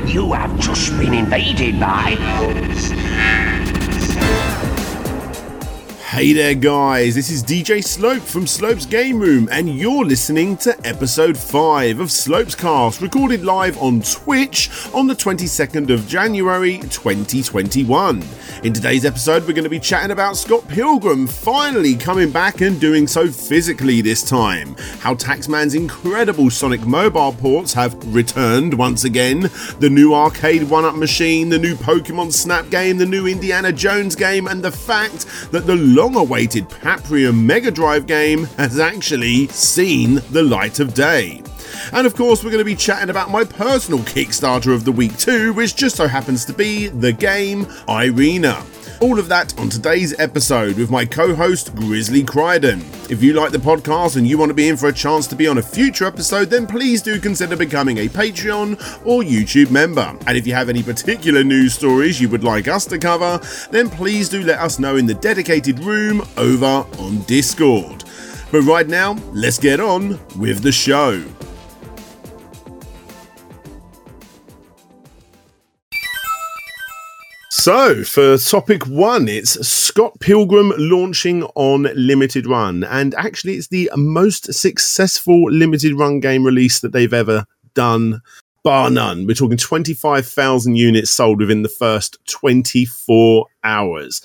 that you have just been invaded by. Hey there, guys. This is DJ Slope from Slope's Game Room, and you're listening to episode 5 of Slope's Cast, recorded live on Twitch on the 22nd of January 2021. In today's episode, we're going to be chatting about Scott Pilgrim finally coming back and doing so physically this time, how Taxman's incredible Sonic mobile ports have returned once again, the new arcade one up machine, the new Pokemon Snap game, the new Indiana Jones game, and the fact that the long awaited Paprium Mega Drive game has actually seen the light of day. And of course, we're going to be chatting about my personal Kickstarter of the week too, which just so happens to be the game Irina. All of that on today's episode with my co host Grizzly Crichton. If you like the podcast and you want to be in for a chance to be on a future episode, then please do consider becoming a Patreon or YouTube member. And if you have any particular news stories you would like us to cover, then please do let us know in the dedicated room over on Discord. But right now, let's get on with the show. So, for topic one, it's Scott Pilgrim launching on limited run. And actually, it's the most successful limited run game release that they've ever done, bar none. We're talking 25,000 units sold within the first 24 hours.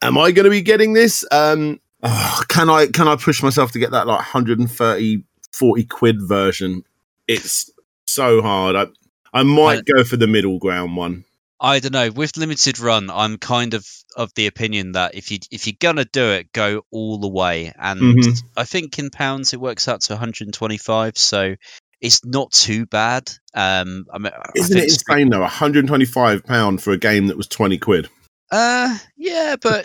Am I going to be getting this? Um, oh, can I can I push myself to get that like 130, 40 quid version? It's so hard. I, I might go for the middle ground one. I don't know. With limited run, I'm kind of of the opinion that if you if you're gonna do it, go all the way. And mm-hmm. I think in pounds it works out to 125. So it's not too bad. Um, I mean, isn't it insane though? 125 pound for a game that was 20 quid. Uh, yeah, but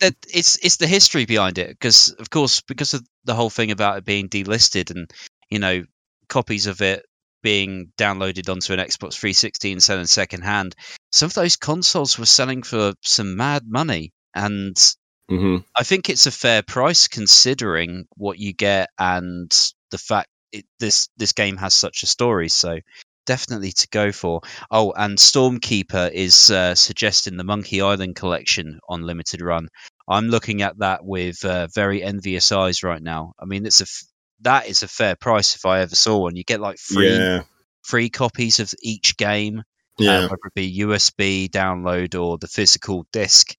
it, it's it's the history behind it because, of course, because of the whole thing about it being delisted and you know copies of it being downloaded onto an Xbox 360 and selling secondhand, some of those consoles were selling for some mad money. And mm-hmm. I think it's a fair price considering what you get and the fact it, this this game has such a story. So definitely to go for. Oh, and Stormkeeper is uh, suggesting the Monkey Island collection on limited run. I'm looking at that with uh, very envious eyes right now. I mean, it's a f- that is a fair price if I ever saw one. You get like free yeah. free copies of each game, uh, yeah. uh, whether it be USB download or the physical disc.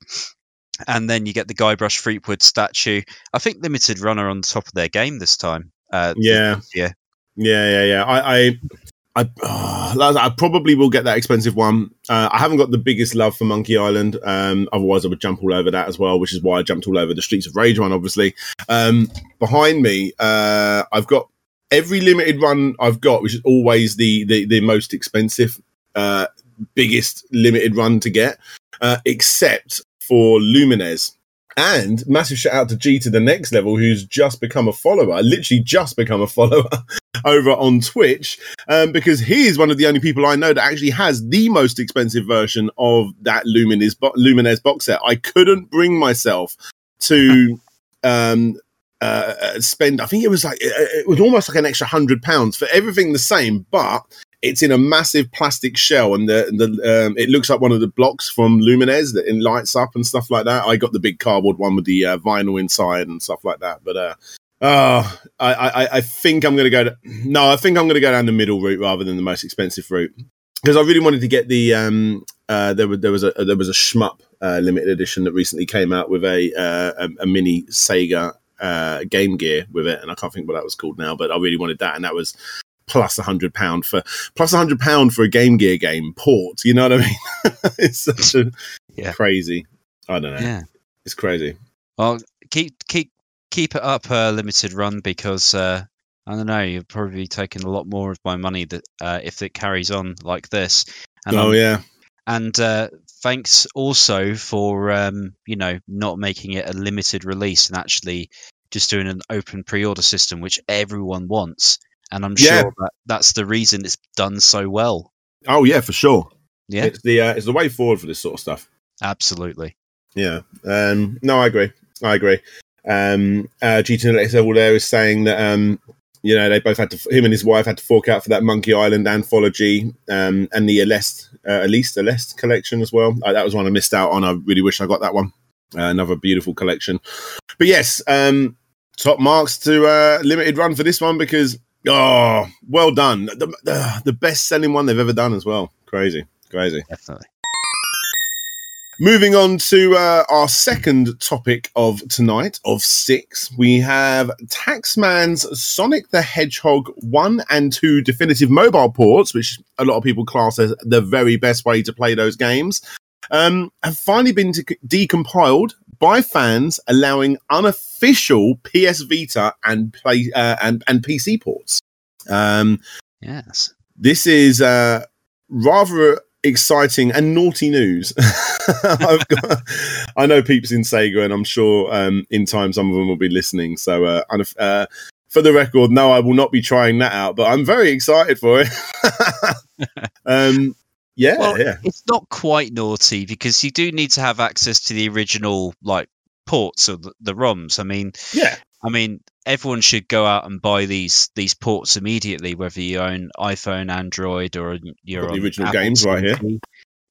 And then you get the Guybrush Threepwood statue. I think Limited Runner on top of their game this time. Uh, yeah, yeah, yeah, yeah, yeah. I, I I, uh, I probably will get that expensive one. Uh, I haven't got the biggest love for Monkey Island. Um, otherwise, I would jump all over that as well, which is why I jumped all over the Streets of Rage one, obviously. Um, behind me, uh, I've got every limited run I've got, which is always the the, the most expensive, uh, biggest limited run to get, uh, except for Lumines. And massive shout out to G to the next level, who's just become a follower, literally just become a follower over on Twitch, um, because he is one of the only people I know that actually has the most expensive version of that Lumines, bo- Lumines box set. I couldn't bring myself to um, uh, uh spend, I think it was like, it was almost like an extra hundred pounds for everything the same, but it's in a massive plastic shell, and the the um, it looks like one of the blocks from Lumines that it lights up and stuff like that. I got the big cardboard one with the uh, vinyl inside and stuff like that. But uh, oh, I, I I think I'm gonna go to no, I think I'm gonna go down the middle route rather than the most expensive route because I really wanted to get the um uh there was there was a there was a shmup uh, limited edition that recently came out with a uh, a, a mini Sega uh, Game Gear with it, and I can't think what that was called now, but I really wanted that, and that was plus a hundred pound for plus a hundred pound for a Game Gear game port. You know what I mean? it's such a yeah. crazy. I don't know. Yeah, it's crazy. Well, keep keep keep it up, uh, limited run, because uh, I don't know. You'll probably be taking a lot more of my money that uh, if it carries on like this. And oh I'm, yeah. And uh, thanks also for um, you know not making it a limited release and actually just doing an open pre-order system, which everyone wants and I'm yeah. sure that that's the reason it's done so well. Oh yeah, for sure. Yeah, it's the uh, it's the way forward for this sort of stuff. Absolutely. Yeah. Um, no, I agree. I agree. Um, uh, GT there is saying that um, you know, they both had to. Him and his wife had to fork out for that Monkey Island anthology um, and the Aleste, uh, Aleste, Aleste collection as well. Uh, that was one I missed out on. I really wish I got that one. Uh, another beautiful collection. But yes, um, top marks to uh, limited run for this one because oh, well done. The, the, the best selling one they've ever done as well. Crazy, crazy. Definitely. Moving on to uh, our second topic of tonight, of six, we have Taxman's Sonic the Hedgehog 1 and 2 definitive mobile ports, which a lot of people class as the very best way to play those games, um, have finally been de- decompiled by fans, allowing unofficial PS Vita and play uh, and and PC ports. Um, Yes. this is uh, rather exciting and naughty news. I've got, I know peeps in Sega, and I'm sure um, in time some of them will be listening. So, uh, uh, for the record, no, I will not be trying that out, but I'm very excited for it. um, yeah, Well, yeah, it's not quite naughty because you do need to have access to the original like ports of the, the ROMs. I mean, yeah. I mean, everyone should go out and buy these these ports immediately, whether you own iPhone, Android, or you're the on original Apple games right here.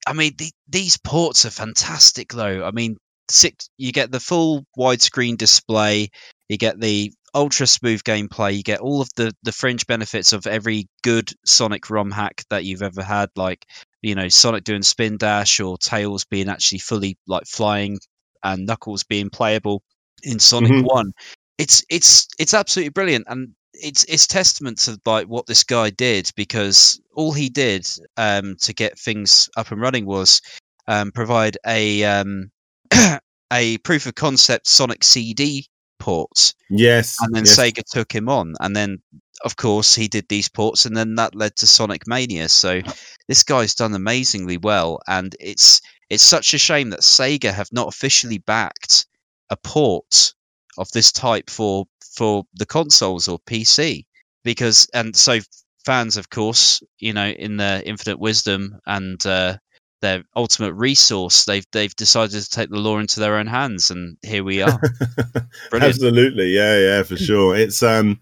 I mean, the, these ports are fantastic, though. I mean, six you get the full widescreen display, you get the ultra smooth gameplay, you get all of the the fringe benefits of every good Sonic ROM hack that you've ever had, like you know Sonic doing spin dash or Tails being actually fully like flying and Knuckles being playable in Sonic Mhm. One. It's it's it's absolutely brilliant, and it's it's testament to like what this guy did because all he did um, to get things up and running was um, provide a um, a proof of concept Sonic CD port, Yes, and then yes. Sega took him on, and then of course he did these ports, and then that led to Sonic Mania. So this guy's done amazingly well, and it's it's such a shame that Sega have not officially backed a port of this type for for the consoles or PC because and so fans of course you know in their infinite wisdom and uh, their ultimate resource they've they've decided to take the law into their own hands and here we are Absolutely, yeah, yeah, for sure. It's um,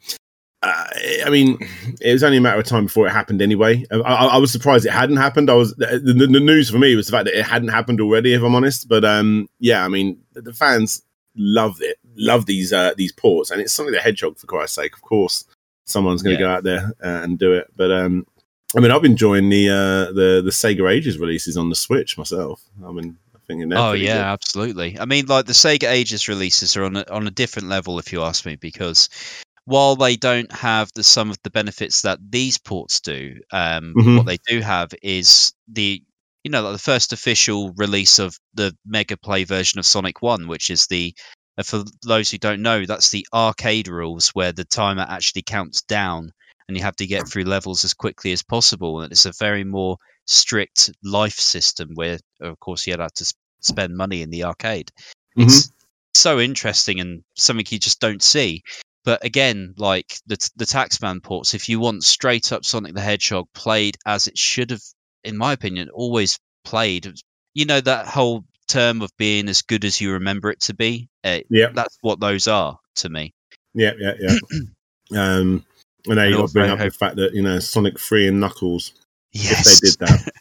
uh, I mean, it was only a matter of time before it happened. Anyway, I, I, I was surprised it hadn't happened. I was the, the, the news for me was the fact that it hadn't happened already. If I'm honest, but um, yeah, I mean, the, the fans loved it, love these uh these ports, and it's something the Hedgehog for Christ's sake. Of course, someone's going to Yeah. go out there uh, and do it, but um. I mean, I've been enjoying the uh, the the Sega Ages releases on the Switch myself. I mean, I think oh yeah good. absolutely i mean like the sega ages releases are on a, on a different level if you ask me because while they don't have the some of the benefits that these ports do um Mhm. what they do have is the you know like the first official release of the mega play version of sonic 1 which is the uh, for those who don't know that's the arcade rules where the timer actually counts down and you have to get through levels as quickly as possible. And it's a very more strict life system where of course you had to spend money in the arcade. It's so interesting and something you just don't see. But again like the t- the taxman ports if you want straight up sonic the hedgehog played as it should have in my opinion always played you know that whole term of being as good as you remember it to be? Uh, Yeah. that's what those are to me. Yeah, yeah, yeah. um, and now you got to bring up hope- the fact that you know Sonic Three and Knuckles. yes If they did that,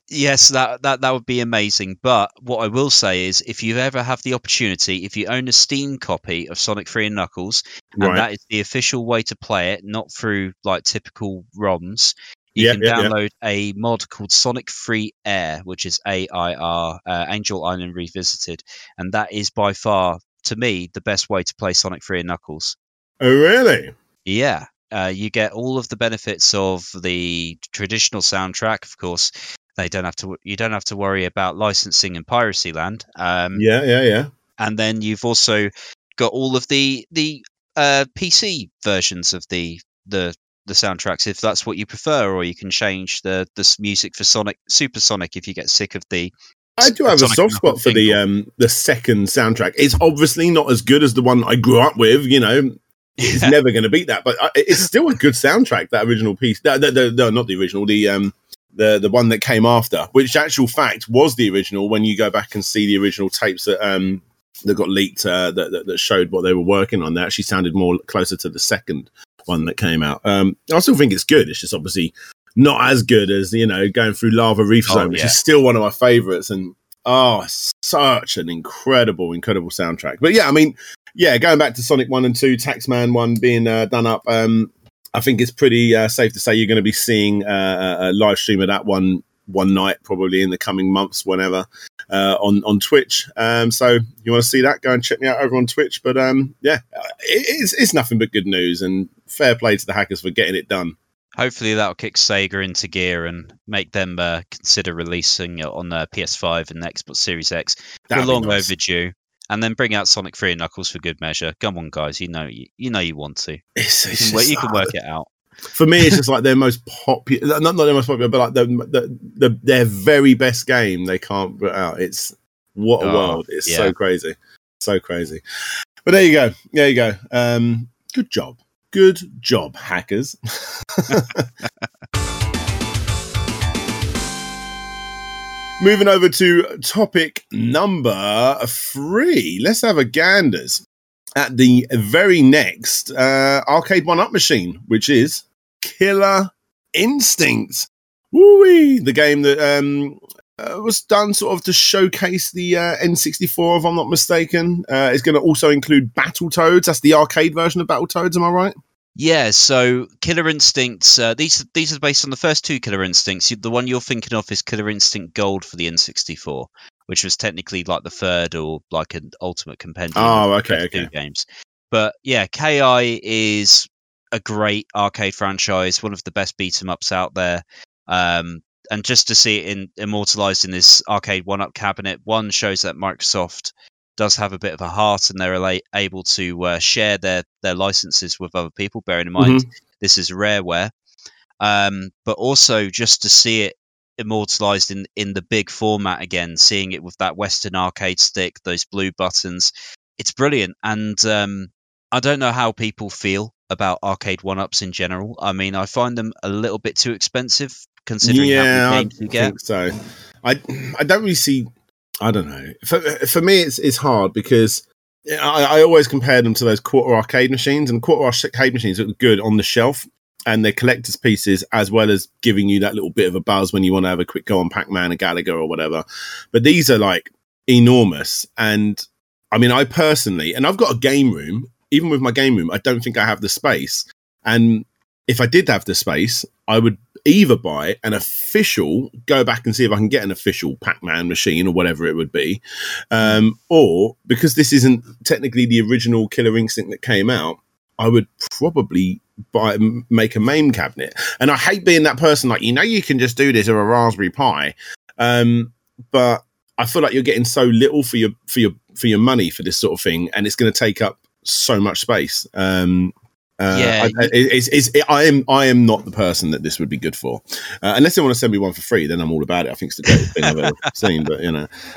yes, that, that that would be amazing. But what I will say is, if you ever have the opportunity, if you own a Steam copy of Sonic Three and Knuckles, and right? that is the official way to play it, not through like typical ROMs, you Yeah, can yeah, yeah. download a mod called Sonic Free Air, which is A I R uh, Angel Island Revisited, and that is by far, to me, the best way to play Sonic Three and Knuckles. oh, really? Yeah. Uh, you get all of the benefits of the traditional soundtrack. Of course, they don't have to. You don't have to worry about licensing in piracy land. Um, Yeah, yeah, yeah. And then you've also got all of the the uh, PC versions of the the the soundtracks, if that's what you prefer, or you can change the the music for Sonic Supersonic if you get sick of the. I do have a soft spot for the um the second soundtrack. It's obviously not as good as the one I grew up with. You know, it's never going to beat that, but uh, it's still a good soundtrack. That original piece, the, the, no, not the original, the um the the one that came after, which actual fact was the original. When you go back and see the original tapes that um that got leaked uh, that, that that showed what they were working on, that actually sounded more closer to the second one that came out. Um, I still think it's good. It's just obviously not as good as you know going through Lava Reef Oh, Zone, which is still one of my favorites. And oh, such an incredible, incredible soundtrack. But yeah, I mean, yeah, going back to Sonic One and Two, Taxman One being uh, done up. Um, I think it's pretty uh, safe to say you're going to be seeing uh, a live stream of that one one night, probably in the coming months, whenever uh, on on Twitch. Um, so you want to see that? Go and check me out over on Twitch. But um, yeah, it, it's it's nothing but good news, and fair play to the hackers for getting it done. Hopefully that'll kick Sega into gear and make them uh, consider releasing it on uh, PS5 and Xbox Series X. That'd We're long nice. overdue. And then bring out Sonic 3 and Knuckles for good measure. Come on, guys, you know you, you know you want to. It's, You can, work, you can work it out. for me, it's just like their most popular, not not their most popular, but like the, the, the their very best game they can't put out. It's what a Oh, world! It's yeah. so crazy, so crazy. But there you go, there you go. Um, good job, good job, hackers. Moving over to topic number three. Let's have a ganders at the very next uh, arcade one up machine, which is Killer Instinct. Woo-wee! The game that um, uh, was done sort of to showcase the uh, N64, if I'm not mistaken. Uh, it's going to also include Battletoads. That's the arcade version of Battletoads, am I right? Yeah, so Killer Instincts. Uh, these these are based on the first two Killer Instincts. The one you're thinking of is Killer Instinct Gold for the N64, which was technically like the third or like an Ultimate Compendium. of Oh, okay, okay. games. But yeah, Ki is a great arcade franchise, one of the best beat 'em ups out there. Um, and just to see it in, immortalized in this arcade one up cabinet, one shows that Microsoft does have a bit of a heart and they're able to uh, share their their licenses with other people. Bearing in mind this is rareware, um, but also just to see it immortalized in in the big format again, seeing it with that Western arcade stick, those blue buttons, it's brilliant. And um, I don't know how people feel about arcade one ups in general. I mean, I find them a little bit too expensive considering how yeah, many I games you get. think so. I I don't really see. I don't know. For for me, it's it's hard because I, I always compare them to those quarter arcade machines, and quarter arcade machines look good on the shelf, and they're collector's pieces as well as giving you that little bit of a buzz when you want to have a quick go on Pac Man, or Galaga, or whatever. But these are like enormous, and I mean, I personally, and I've got a game room. Even with my game room, I don't think I have the space. And if I did have the space, I would either buy an official, go back and see if I can get an official Pac Man machine or whatever it would be, um, or because this isn't technically the original Killer Instinct that came out, I would probably buy make a MAME cabinet. And I hate being that person like you know you can just do this with a Raspberry Pi, um, but I feel like you're getting so little for your for your for your money for this sort of thing, and it's going to take up so much space. Um, uh, Yeah, I, it's, it's, it, I am I am not the person that this would be good for, uh, unless they want to send me one for free. Then I'm all about it. I think it's the greatest thing I've ever seen. But you know,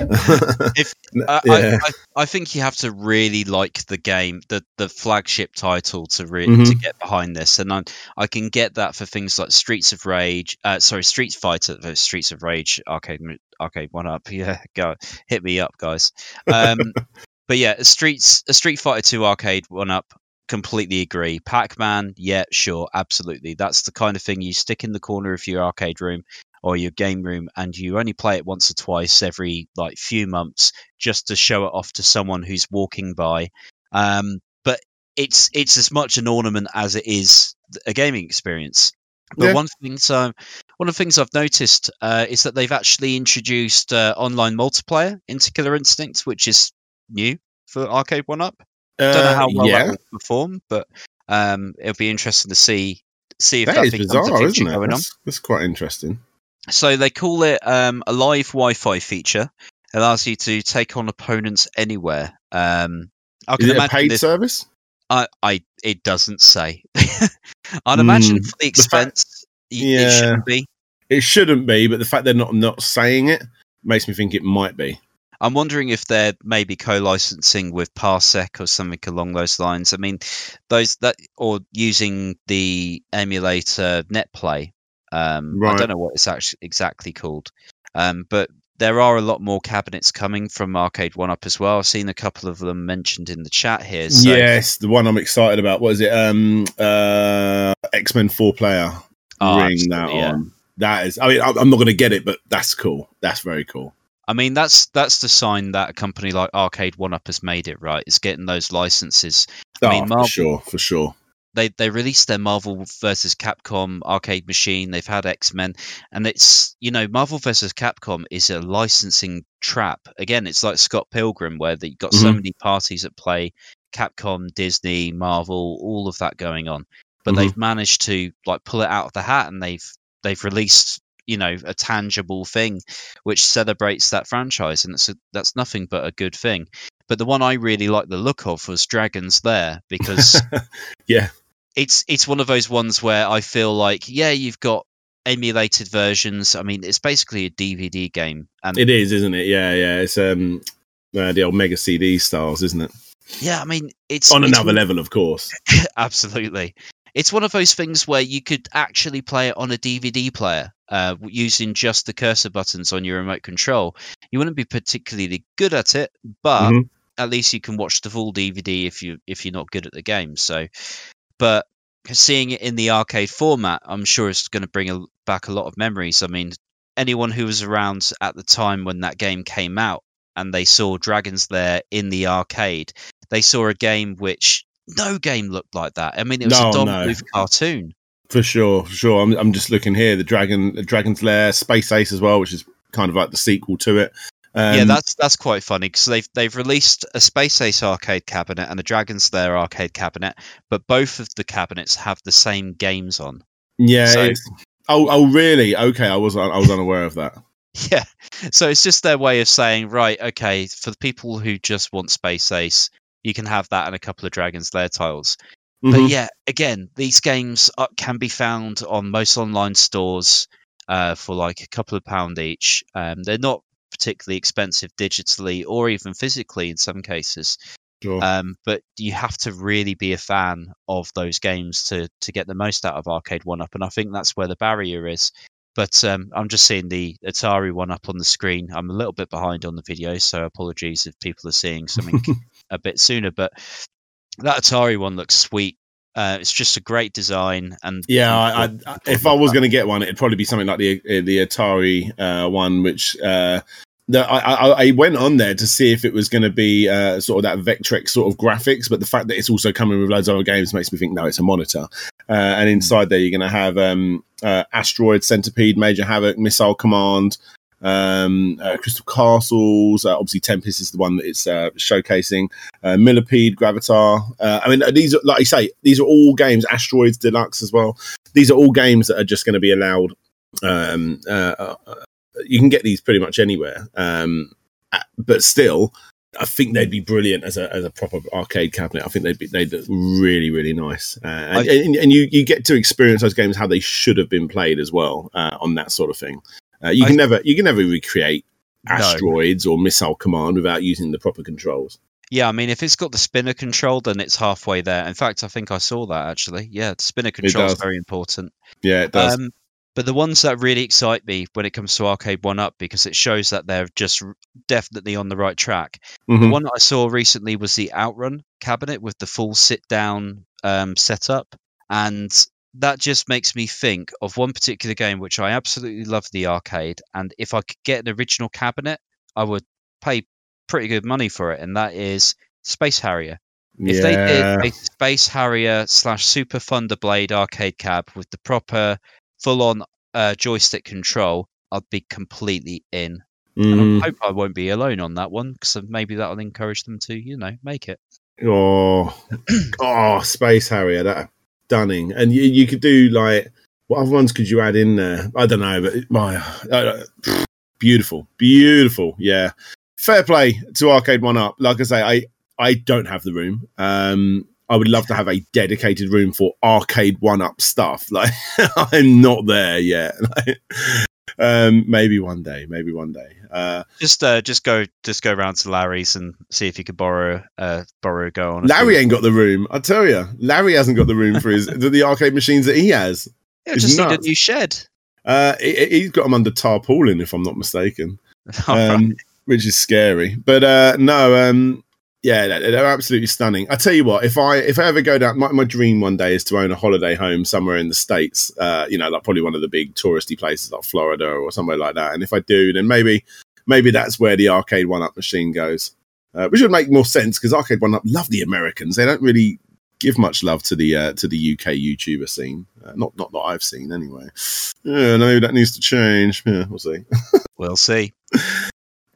If- I, yeah. I, I, I think you have to really like the game, the the flagship title to re- Mhm. to get behind this, and I I can get that for things like Streets of Rage, uh, sorry, Street Fighter, uh, Streets of Rage arcade arcade one up, yeah, go hit me up, guys. Um, but yeah, a Streets a Street Fighter two arcade one up, completely agree. Pac Man, yeah, sure, absolutely, that's the kind of thing you stick in the corner of your arcade room or your game room, and you only play it once or twice every like few months just to show it off to someone who's walking by. Um, but it's it's as much an ornament as it is a gaming experience. But Yeah. one thing, so one of the things I've noticed uh, is that they've actually introduced uh, online multiplayer into Killer Instinct, which is new for Arcade One Up. I don't know Uh, how well yeah, that will perform, but um, it'll be interesting to see see if that, that is bizarre, isn't it? going on. That's, that's quite interesting. So they call it um, a live Wi-Fi feature. It allows you to take on opponents anywhere. Um, I Is can it a paid this. service? I, I, it doesn't say. I'd imagine Mm, for the the fact- expense, y- it shouldn't be. It shouldn't be, but the fact they're not not saying it makes me think it might be. I'm wondering if they're maybe co-licensing with Parsec or something along those lines. I mean, those that or using the emulator NetPlay. Um, I don't know what it's actually exactly called, um, but there are a lot more cabinets coming from Arcade One Up as well. I've seen a couple of them mentioned in the chat here. So yes, the one I'm excited about. What is it? Um, uh, X Men four player. Oh, Ring that yeah. on. That is. I mean, I'm not going to get it, but that's cool. That's very cool. I mean, that's that's the sign that a company like Arcade One Up has made it right. Is getting those licenses. I Oh, mean, Marvel- for sure, for sure. they they released their Marvel versus Capcom arcade machine. They've had X Men, and it's you know Marvel versus Capcom is a licensing trap. Again, it's like Scott Pilgrim, where you've got so Mhm. many parties at play: Capcom, Disney, Marvel, all of that going on. But Mhm. they've managed to like pull it out of the hat, and they've they've released you know a tangible thing which celebrates that franchise, and it's a, that's nothing but a good thing. But the one I really like the look of was Dragon's Lair because Yeah, it's it's one of those ones where I feel like yeah, you've got emulated versions. I mean, it's basically a DVD game, and it is, isn't it? Yeah, yeah. It's um uh, the old Mega CD styles, isn't it? yeah, I mean, it's On another one- level, of course. absolutely. It's one of those things where you could actually play it on a DVD player uh, using just the cursor buttons on your remote control. You wouldn't be particularly good at it, but Mhm. at least you can watch the full DVD if you if you're not good at the game. So, but seeing it in the arcade format, I'm sure it's going to bring a, back a lot of memories. I mean, anyone who was around at the time when that game came out and they saw Dragon's Lair in the arcade, they saw a game which no game looked like that. I mean, it was No, a Don no. Bluth cartoon. For sure, for sure. I'm, I'm just looking here. The Dragon, the Dragon's Lair, Space Ace as well, which is kind of like the sequel to it. Um, yeah, that's that's quite funny because they've they've released a Space Ace arcade cabinet and a Dragons Lair arcade cabinet, but both of the cabinets have the same games on. yeah. so- oh, oh, really? Okay, I was I was unaware of that. Yeah, so it's just their way of saying, right, okay, for the people who just want Space Ace, you can have that and a couple of Dragons Lair titles. But yeah, again, these games are, can be found on most online stores uh, for like a couple of pound each. Um, they're not particularly expensive digitally or even physically in some cases. Sure. Um, but you have to really be a fan of those games to to get the most out of Arcade One Up, and I think that's where the barrier is. But um, I'm just seeing the Atari One Up on the screen. I'm a little bit behind on the video, so apologies if people are seeing something a bit sooner. But that Atari one looks sweet. Uh, it's just a great design, and Yeah, I, I, I, if I was going to get one, it'd probably be something like the uh, the Atari uh, one, which uh, the, I, I, I went on there to see if it was going to be uh, sort of that Vectrex sort of graphics, but the fact that it's also coming with loads of other games makes me think no, it's a monitor. Uh, and inside there, you're going to have um, uh, Asteroid, Centipede, Major Havoc, Missile Command, um, uh, Crystal Castles. Uh, obviously, Tempest is the one that it's uh, showcasing. Uh, Millipede, Gravitar. Uh, I mean, these are like I say, these are all games. Asteroids Deluxe as well. These are all games that are just going to be allowed. Um, uh, uh, you can get these pretty much anywhere, um, uh, but still, I think they'd be brilliant as a as a proper arcade cabinet. I think they'd be they'd look really really nice, uh, and, and, and you you get to experience those games how they should have been played as well uh, on that sort of thing. Uh, you I- can never you can never recreate No. asteroids or missile command without using the proper controls. Yeah, I mean, if it's got the spinner control, then it's halfway there. In fact, I think I saw that actually. Yeah, the spinner control is very important. Yeah, it does. Um, but the ones that really excite me when it comes to Arcade One Up because it shows that they're just definitely on the right track. The Mhm. one that I saw recently was the Outrun cabinet with the full sit down um, setup, and that just makes me think of one particular game which I absolutely love the arcade. And if I could get an original cabinet, I would pay pretty good money for it, and that is Space Harrier. If they did a Space Harrier slash Super Thunderblade arcade cab with the proper full on uh, joystick control, I'd be completely in. And Mhm. I hope I won't be alone on that one because maybe that'll encourage them to, you know, make it. Oh, oh, Space Harrier, that stunning. And you, you could do like what other ones could you add in there? I don't know, but my uh, beautiful, beautiful. Yeah, fair play to Arcade One Up. Like I say, I I don't have the room. Um, I would love to have a dedicated room for Arcade One Up stuff. Like I'm not there yet. um, maybe one day. Maybe one day. Uh, Just, uh, just go, just go round to Larry's and see if you could borrow, uh, borrow a go on. Larry ain't got the room. I tell you, Larry hasn't got the room for his the arcade machines that he has. Just need a new shed. Uh, he, he's got them under tarpaulin, if I'm not mistaken. um, which is scary. But uh, no, um, yeah, they're, absolutely stunning. I tell you what, if I if I ever go down, my, my dream one day is to own a holiday home somewhere in the states. Uh, you know, like probably one of the big touristy places like Florida or somewhere like that. And if I do, then maybe maybe that's where the arcade one up machine goes. Uh, which would make more sense because arcade one up love the Americans. They don't really give much love to the uh, to the UK YouTuber scene. Uh, not not that I've seen anyway. Yeah, maybe that needs to change. Yeah, we'll see. we'll see.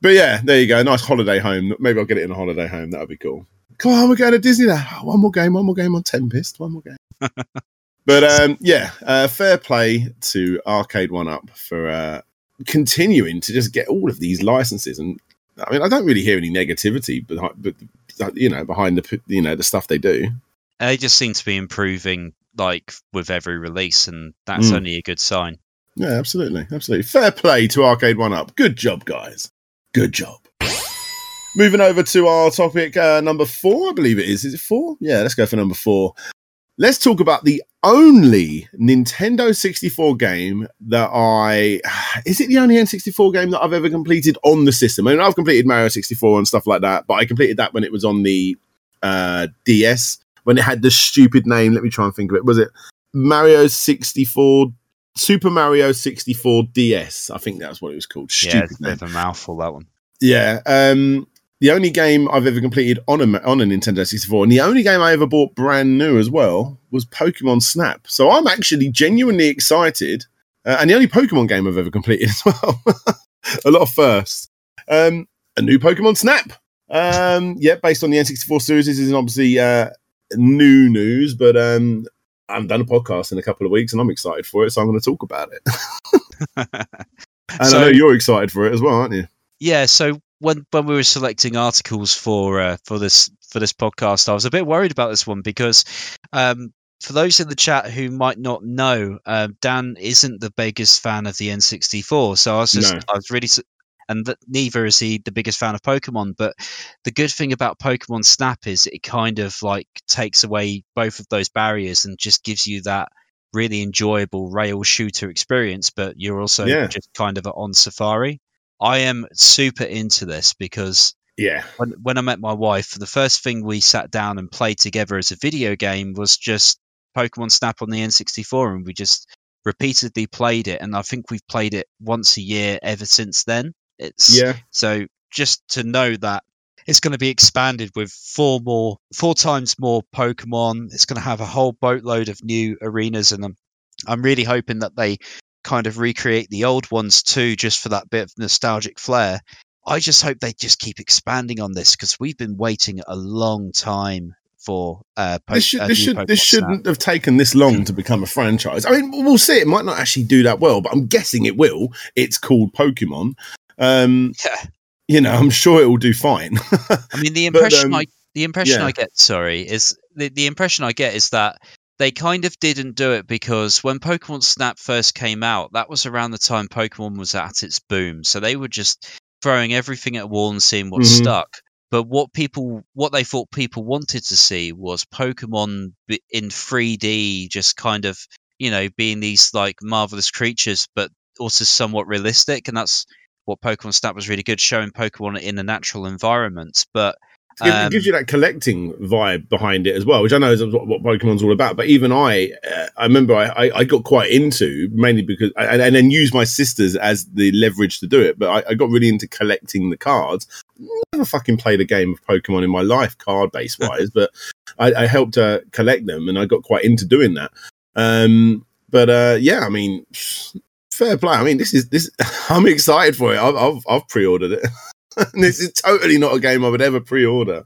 But yeah, there you go. Nice holiday home. Maybe I'll get it in a holiday home. That would be cool. Come on, we're going to Disney now. Oh, one more game, one more game on Tempest, one more game. but um, yeah, uh, fair play to Arcade One Up for uh, continuing to just get all of these licenses. And I mean, I don't really hear any negativity, behind, but you know, behind the you know the stuff they do. They just seem to be improving like with every release, and that's mm. only a good sign. Yeah, absolutely, absolutely. Fair play to Arcade One Up. Good job, guys. Good job. Moving over to our topic uh, number four, I believe it is. Is it four? Yeah, let's go for number four. Let's talk about the only Nintendo 64 game that I. Is it the only N64 game that I've ever completed on the system? I mean, I've completed Mario 64 and stuff like that, but I completed that when it was on the uh, DS, when it had the stupid name. Let me try and think of it. Was it Mario 64 Super Mario 64 DS. I think that's what it was called. Stupid yeah, it's a bit of a mouthful that one. Yeah. Um, the only game I've ever completed on a on a Nintendo 64, and the only game I ever bought brand new as well was Pokemon Snap. So I'm actually genuinely excited, uh, and the only Pokemon game I've ever completed as well. a lot of firsts. Um, a new Pokemon Snap. Um, yeah, based on the N64 series. This is obviously uh, new news, but um, I haven't done a podcast in a couple of weeks, and I'm excited for it, so I'm going to talk about it. and so, I know you're excited for it as well, aren't you? Yeah. So when when we were selecting articles for uh, for this for this podcast, I was a bit worried about this one because um, for those in the chat who might not know, uh, Dan isn't the biggest fan of the N64, so I was just no. I was really and that neither is he the biggest fan of Pokemon. But the good thing about Pokemon Snap is it kind of like takes away both of those barriers and just gives you that really enjoyable rail shooter experience. But you're also yeah. just kind of on safari. I am super into this because yeah, when when I met my wife, the first thing we sat down and played together as a video game was just Pokemon Snap on the N64, and we just repeatedly played it. And I think we've played it once a year ever since then. It's yeah. So just to know that it's going to be expanded with four more, four times more Pokemon. It's going to have a whole boatload of new arenas, and I'm, I'm really hoping that they kind of recreate the old ones too, just for that bit of nostalgic flair. I just hope they just keep expanding on this because we've been waiting a long time for uh, post, this, should, this, should, this shouldn't have taken this long to become a franchise. I mean, we'll see. It might not actually do that well, but I'm guessing it will. It's called Pokemon. Um, yeah. You know, I'm sure it will do fine. I mean, the impression but, um, I the impression yeah. I get, sorry, is the, the impression I get is that they kind of didn't do it because when Pokemon Snap first came out, that was around the time Pokemon was at its boom. So they were just throwing everything at a wall and seeing what mm-hmm. stuck. But what people, what they thought people wanted to see was Pokemon in 3D, just kind of, you know, being these like marvelous creatures, but also somewhat realistic. And that's what Pokemon Snap was really good, showing Pokemon in a natural environment. But um, it gives you that collecting vibe behind it as well, which I know is what, what Pokemon's all about. But even I, uh, I remember I, I, I, got quite into mainly because, and, and, then used my sisters as the leverage to do it. But I, I, got really into collecting the cards. Never fucking played a game of Pokemon in my life, card base wise, but I, helped uh, collect them, and I got quite into doing that. Um, but uh, yeah, I mean, fair play. I mean, this is this. I'm excited for it. I've I've, I've pre-ordered it. this is totally not a game I would ever pre-order.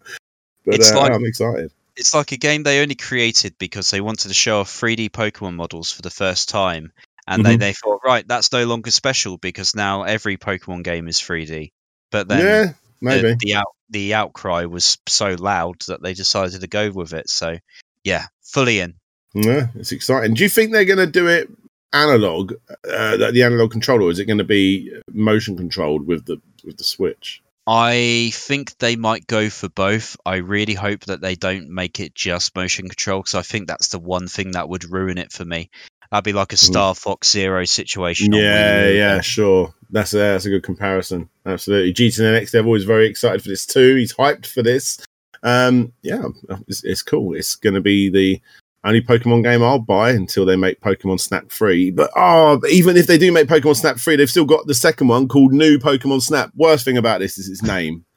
But it's uh, like, I'm excited. It's like a game they only created because they wanted to show off 3D Pokemon models for the first time, and mm-hmm. they they thought, right, that's no longer special because now every Pokemon game is 3D. But then, yeah, maybe the, the out the outcry was so loud that they decided to go with it. So, yeah, fully in. Yeah, it's exciting. Do you think they're going to do it analog, uh, the analog controller, is it going to be motion controlled with the with the Switch? I think they might go for both. I really hope that they don't make it just motion control because I think that's the one thing that would ruin it for me. That'd be like a mm. Star Fox Zero situation. Yeah, yeah, sure. That's a, that's a good comparison. Absolutely. GTN Dev always very excited for this too. He's hyped for this. Um, yeah, it's, it's cool. It's going to be the only Pokemon game I'll buy until they make Pokemon Snap free. But oh, even if they do make Pokemon Snap free, they've still got the second one called New Pokemon Snap. Worst thing about this is its name.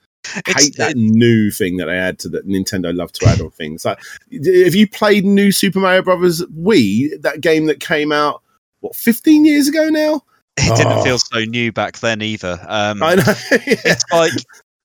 It's- hate that new thing that they add to that Nintendo love to add on things. Like, if you played New Super Mario Brothers Wii, that game that came out what 15 years ago now, It didn't Oh. feel so new back then either. Um, I know. Yeah. it's like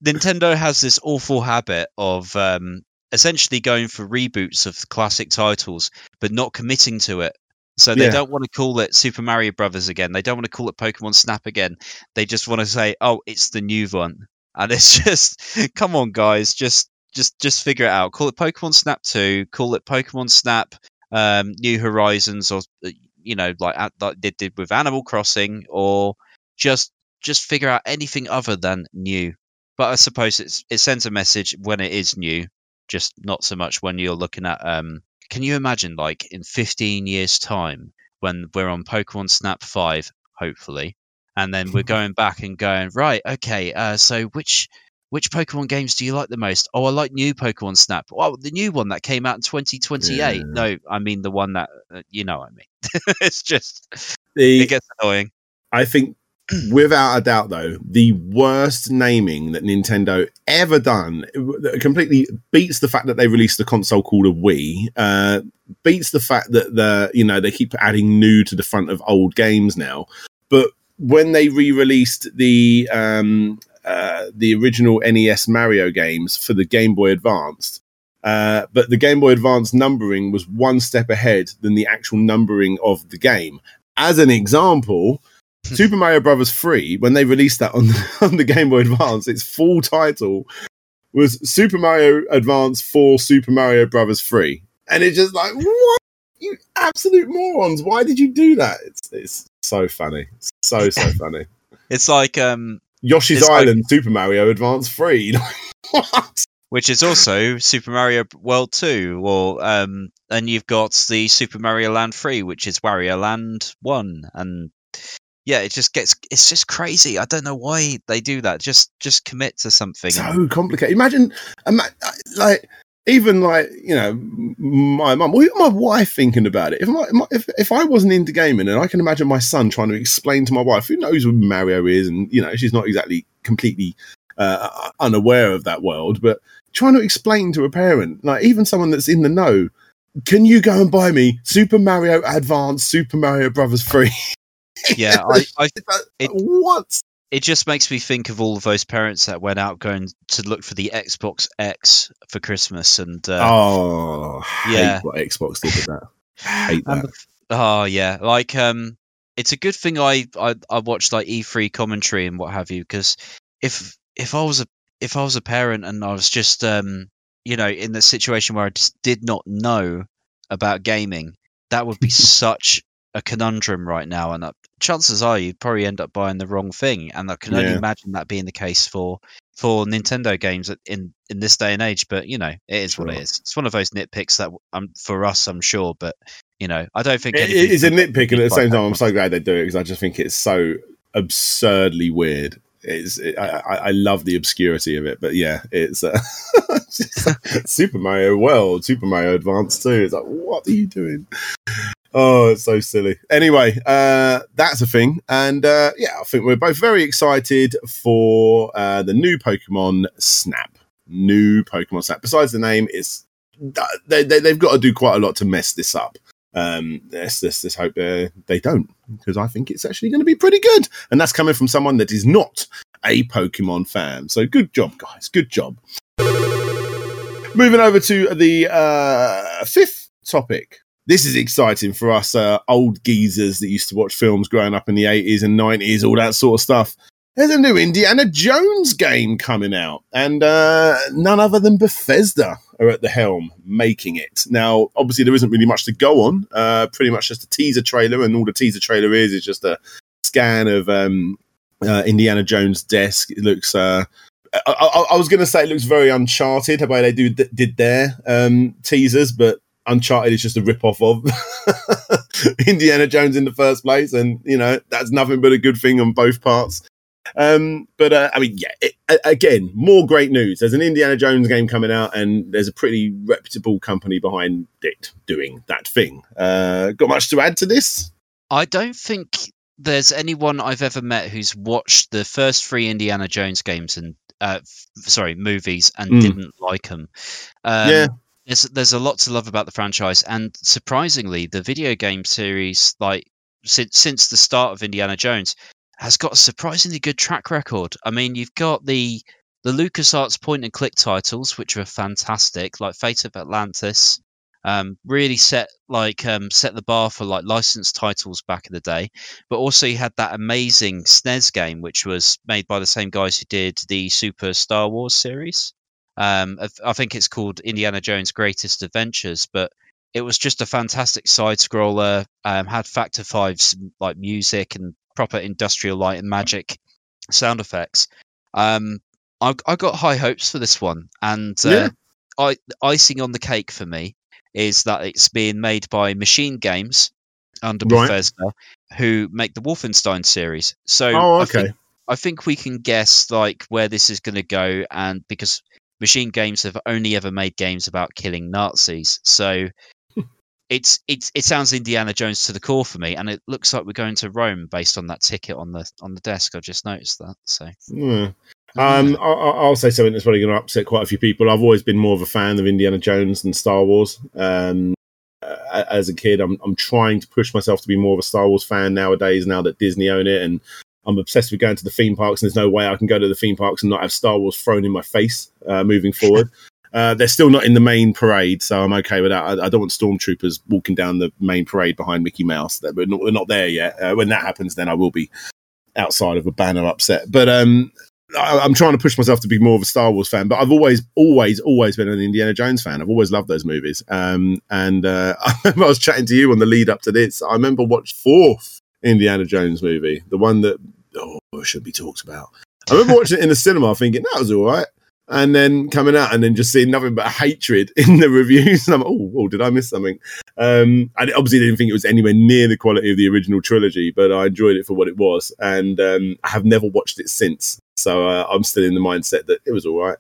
Nintendo has this awful habit of um, essentially going for reboots of classic titles, but not committing to it. So they Yeah. don't want to call it Super Mario Brothers again. They don't want to call it Pokemon Snap again. They just want to say, "Oh, it's the new one," and it's just, come on, guys, just just just figure it out. Call it Pokemon Snap Two. Call it Pokemon Snap um, New Horizons, or uh, you know, like like they did with Animal Crossing, or just just figure out anything other than new. But I suppose it's it sends a message when it is new, just not so much when you're looking at. Um, can you imagine, like in 15 years' time, when we're on Pokemon Snap Five, hopefully, and then we're going back and going right, okay, uh, so which which Pokemon games do you like the most? Oh, I like new Pokemon Snap. Oh, the new one that came out in 2028. Yeah. No, I mean the one that uh, you know what I mean. it's just The, it gets annoying. I think, without a doubt, though, the worst naming that Nintendo ever done that completely beats the fact that they released a console called a Wii. Uh, beats the fact that the you know they keep adding new to the front of old games now. But when they re-released the um, uh, the original NES Mario games for the Game Boy Advanced. Uh, but the Game Boy Advance numbering was one step ahead than the actual numbering of the game. As an example, Super Mario Brothers 3, when they released that on the, on the Game Boy Advance, its full title was Super Mario Advance 4 Super Mario Brothers 3. And it's just like, what? You absolute morons. Why did you do that? It's, it's so funny. It's so, so funny. It's like um, Yoshi's like- Island Super Mario Advance 3. what? which is also Super Mario World 2, or um, and you've got the Super Mario Land 3, which is Wario Land 1, and yeah, it just gets it's just crazy. I don't know why they do that. Just just commit to something. so complicated. Imagine, ima- like, even like you know, my mum, or even my wife thinking about it. If my, my if if I wasn't into gaming, and I can imagine my son trying to explain to my wife, who knows what Mario is, and you know, she's not exactly completely uh, unaware of that world, but trying to explain to a parent, like even someone that's in the know. Can you go and buy me Super Mario Advance, Super Mario Brothers Free? Yeah, I, I It- what? it just makes me think of all of those parents that went out going to look for the Xbox X for Christmas, and uh, oh, yeah. what Xbox did with that. Hate that. the- oh yeah, like um, it's a good thing I I, I watched like E3 commentary and what have you because if if I was a if I was a parent and I was just um you know in the situation where I just did not know about gaming, that would be such a conundrum right now, and uh, chances are you'd probably end up buying the wrong thing, and I can only Yeah. imagine that being the case for for Nintendo games in in this day and age. But you know, it is what it Sure. is. It's one of those nitpicks that um, for us, I'm sure, but you know, I don't think it's a gonna nitpick, and at the same time, I'm so glad they do it because I just think it's so absurdly weird. It's it, I, I love the obscurity of it, but yeah, it's uh, it's just like Super Mario World, Super Mario Advance too. It's like, what are you doing? Oh, it's so silly. Anyway, uh, that's a thing, and uh, yeah, I think we're both very excited for uh, the new Pokemon Snap. New Pokemon Snap. Besides the name, it's they, they they've got to do quite a lot to mess this up. Um, let's, let's, let's hope uh, they don't, because I think it's actually going to be pretty good. And that's coming from someone that is not a Pokemon fan. So good job, guys. Good job. Moving over to the uh, fifth topic. This is exciting for us uh, old geezers that used to watch films growing up in the 80s and 90s, all that sort of stuff. There's a new Indiana Jones game coming out, and uh, none other than Bethesda are at the helm making it. Now, obviously, there isn't really much to go on. Uh, pretty much just a teaser trailer, and all the teaser trailer is is just a scan of um, uh, Indiana Jones' desk. It looks. Uh, I, I, I was going to say it looks very Uncharted way they do did their um, teasers, but Uncharted is just a rip off of Indiana Jones in the first place, and you know that's nothing but a good thing on both parts. Um, but uh, I mean, yeah, it, again, more great news. There's an Indiana Jones game coming out, and there's a pretty reputable company behind it doing that thing. Uh, got much to add to this? I don't think there's anyone I've ever met who's watched the first three Indiana Jones games and uh, f- sorry movies and Mm. didn't like them. Um, Yeah. There's there's a lot to love about the franchise, and surprisingly, the video game series, like since since the start of Indiana Jones, has got a surprisingly good track record. I mean, you've got the the LucasArts point and click titles, which were fantastic, like Fate of Atlantis. Um, really set like um, set the bar for like licensed titles back in the day, but also you had that amazing SNES game, which was made by the same guys who did the Super Star Wars series. Um, I think it's called Indiana Jones Greatest Adventures, but it was just a fantastic side scroller. Um, had Factor Five's like music and proper industrial light and magic sound effects. Um, I, I got high hopes for this one, and uh, Yeah. I, icing on the cake for me is that it's being made by Machine Games under Right. Bethesda, who make the Wolfenstein series. So Oh, I think. I think we can guess like where this is going to go, and because Machine Games have only ever made games about killing Nazis, so it's it's it sounds Indiana Jones to the core for me, and it looks like we're going to Rome based on that ticket on the on the desk. I just noticed that. So Yeah. Um, I, I- I'll say something that's probably going to upset quite a few people. I've always been more of a fan of Indiana Jones than Star Wars. Um, uh, as a kid, I'm I'm trying to push myself to be more of a Star Wars fan nowadays. Now that Disney own it, and I'm obsessed with going to the theme parks. And there's no way I can go to the theme parks and not have Star Wars thrown in my face uh, moving forward. Uh, they're still not in the main parade, so I'm okay with that. I, I don't want stormtroopers walking down the main parade behind Mickey Mouse. That- We're not, we're not there yet. Uh, when that happens, then I will be outside of a banner upset. But um, I, I'm trying to push myself to be more of a Star Wars fan. But I've always, always, always been an Indiana Jones fan. I've always loved those movies. Um, and uh, I remember I was chatting to you on the lead up to this. I remember watched fourth Indiana Jones movie, the one that oh should be talked about. I remember watching it in the cinema, thinking that was all right. And then coming out and then just seeing nothing but hatred in the reviews. And I'm like, oh, oh, did I miss something? Um, I obviously didn't think it was anywhere near the quality of the original trilogy, but I enjoyed it for what it was. And um, I have never watched it since. So uh, I'm still in the mindset that it was all right.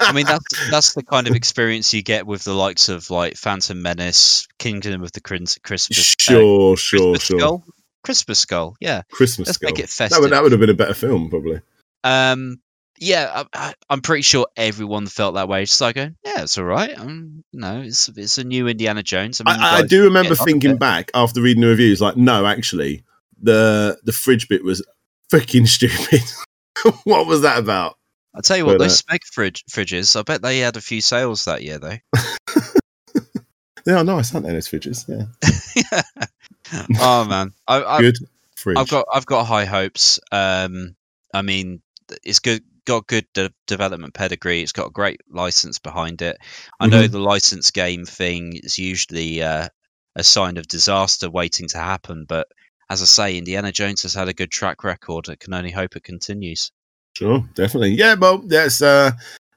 I mean that's that's the kind of experience you get with the likes of like Phantom Menace, Kingdom of the Crimson Christmas, uh, Sure, sure, Christmas sure. Skull, Christmas Skull, yeah. Christmas Let's Skull. make it That festive. would, that would have been a better film, probably. Um, yeah, I, I, I'm pretty sure everyone felt that way. It's like, yeah, it's all right. Um, no, it's it's a new Indiana Jones. I, mean, I, I do remember get on with thinking back after reading the reviews, like, no, actually, the the fridge bit was freaking stupid. what was that about? I'll tell you what, But, those uh, spec fridge, fridges. I bet they had a few sales that year, though. They are nice, aren't they? Those fridges, yeah, oh man, I, I, good fridge. I've got I've got high hopes. Um, I mean, it's good. Got good de- development pedigree. It's got a great license behind it. I know Mhm. the license game thing is usually uh, a sign of disaster waiting to happen, but as I say, Indiana Jones has had a good track record. I can only hope it continues. Sure, definitely. Yeah, well, that's uh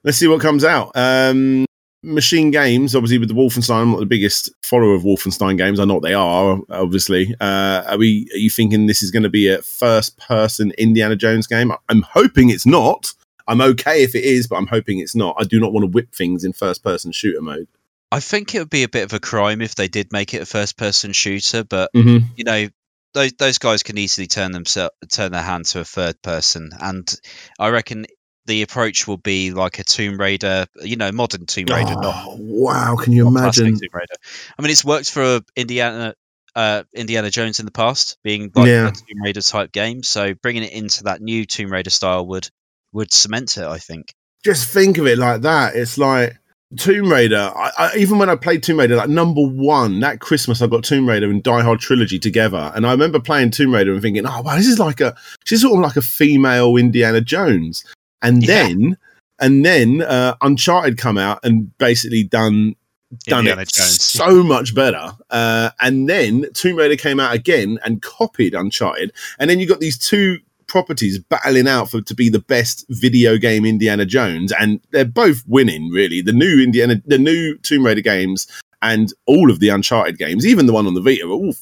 let's see what comes out. Um Machine Games, obviously with the Wolfenstein, I'm not the biggest follower of Wolfenstein games. I know what they are, obviously. Uh are we are you thinking this is gonna be a first person Indiana Jones game? I'm hoping it's not. I'm okay if it is, but I'm hoping it's not. I do not want to whip things in first person shooter mode. I think it would be a bit of a crime if they did make it a first-person shooter, but Mm-hmm. you know, those those guys can easily turn themselves turn their hand to a third person, and I reckon the approach will be like a Tomb Raider, you know, modern Tomb Raider, not, Oh, wow, can you imagine? Tomb Raider. I mean, it's worked for Indiana. Uh, Indiana Jones in the past, being like Yeah. a Tomb Raider type game, so bringing it into that new Tomb Raider style would would cement it. I think. just think of it like that. It's like Tomb Raider. I, I, even when I played Tomb Raider, like number one that Christmas, I got Tomb Raider and Die Hard trilogy together, and I remember playing Tomb Raider and thinking, "Oh wow, this is like a, she's sort of like a female Indiana Jones." And Yeah. then, and then uh, Uncharted come out and basically done done Indiana it Jones. so much better. Uh, and then Tomb Raider came out again and copied Uncharted. And then you got these two properties battling out for to be the best video game Indiana Jones, and they're both winning. Really, the new Indiana, the new Tomb Raider games and all of the Uncharted games, even the one on the Vita, are all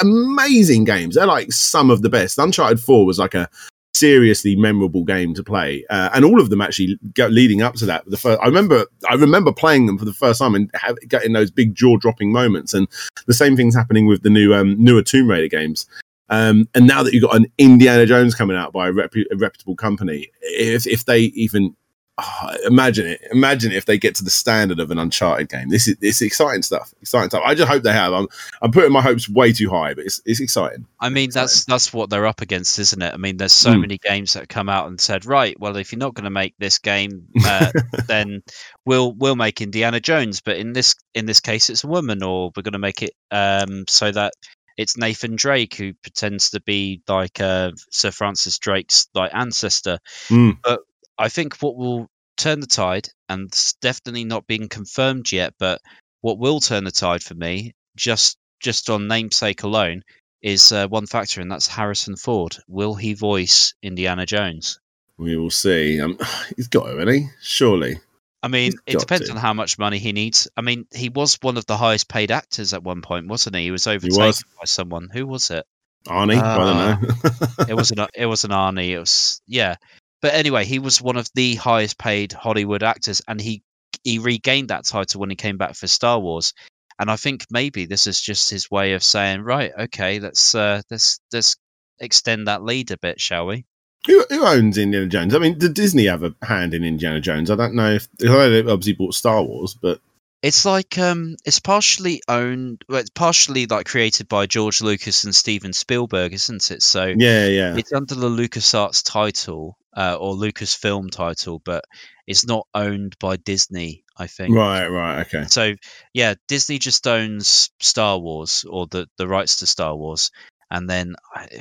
amazing games. They're like some of the best. Uncharted Four was like a seriously memorable game to play, uh, and all of them actually go, leading up to that. The first, I remember, I remember playing them for the first time and have, getting those big jaw dropping moments. And the same thing's happening with the new um, newer Tomb Raider games. Um, and now that you've got an Indiana Jones coming out by a, a reputable company, if if they even oh, imagine it. Imagine if they get to the standard of an Uncharted game. This is it's exciting stuff. Exciting stuff. I just hope they have. I'm I'm putting my hopes way too high, but it's it's exciting. I mean, Exciting. that's that's what they're up against, isn't it? I mean, there's so Mm. many games that have come out and said, right, well, if you're not going to make this game, uh, then we'll we'll make Indiana Jones, but in this in this case, it's a woman, or we're going to make it um, so that it's Nathan Drake who pretends to be like uh, Sir Francis Drake's like ancestor. Mm. But I think what will turn the tide, and it's definitely not being confirmed yet, but what will turn the tide for me, just just on namesake alone, is uh, one factor, and that's Harrison Ford. Will he voice Indiana Jones? We will see. Um, he's got to, hasn't he? Surely. I mean, He's it depends to. on how much money he needs. I mean, he was one of the highest paid actors at one point, wasn't he? He was overtaken was. by someone. Who was it? Arnie? I don't know. It wasn't. It wasn't Arnie. It was yeah. But anyway, he was one of the highest paid Hollywood actors, and he he regained that title when he came back for Star Wars. And I think maybe this is just his way of saying, right, okay, let's uh, let's let's extend that lead a bit, shall we? who, who owns Indiana Jones? I mean, did Disney have a hand in Indiana Jones? I don't know if they obviously bought Star Wars, but It's like um, it's partially owned. Well, it's partially like created by George Lucas and Steven Spielberg, isn't it? So yeah, yeah. it's under the LucasArts title uh, or Lucasfilm title, but it's not owned by Disney. I think. Right, right, okay. So yeah, Disney just owns Star Wars or the the rights to Star Wars, and then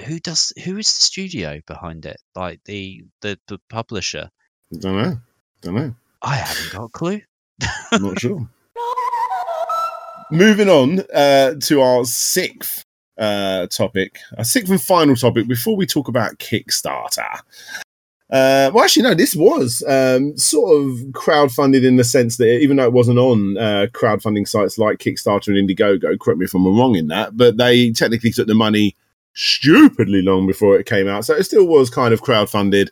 who does who is the studio behind it? Like the the, the publisher? Don't know. Don't know. I haven't got a clue. I'm not sure. Moving on uh, to our sixth uh, topic, our sixth and final topic before we talk about Kickstarter. Uh, well, actually, no, this was um, sort of crowdfunded in the sense that even though it wasn't on uh, crowdfunding sites like Kickstarter and Indiegogo, correct me if I'm wrong in that, but they technically took the money stupidly long before it came out. So it still was kind of crowdfunded.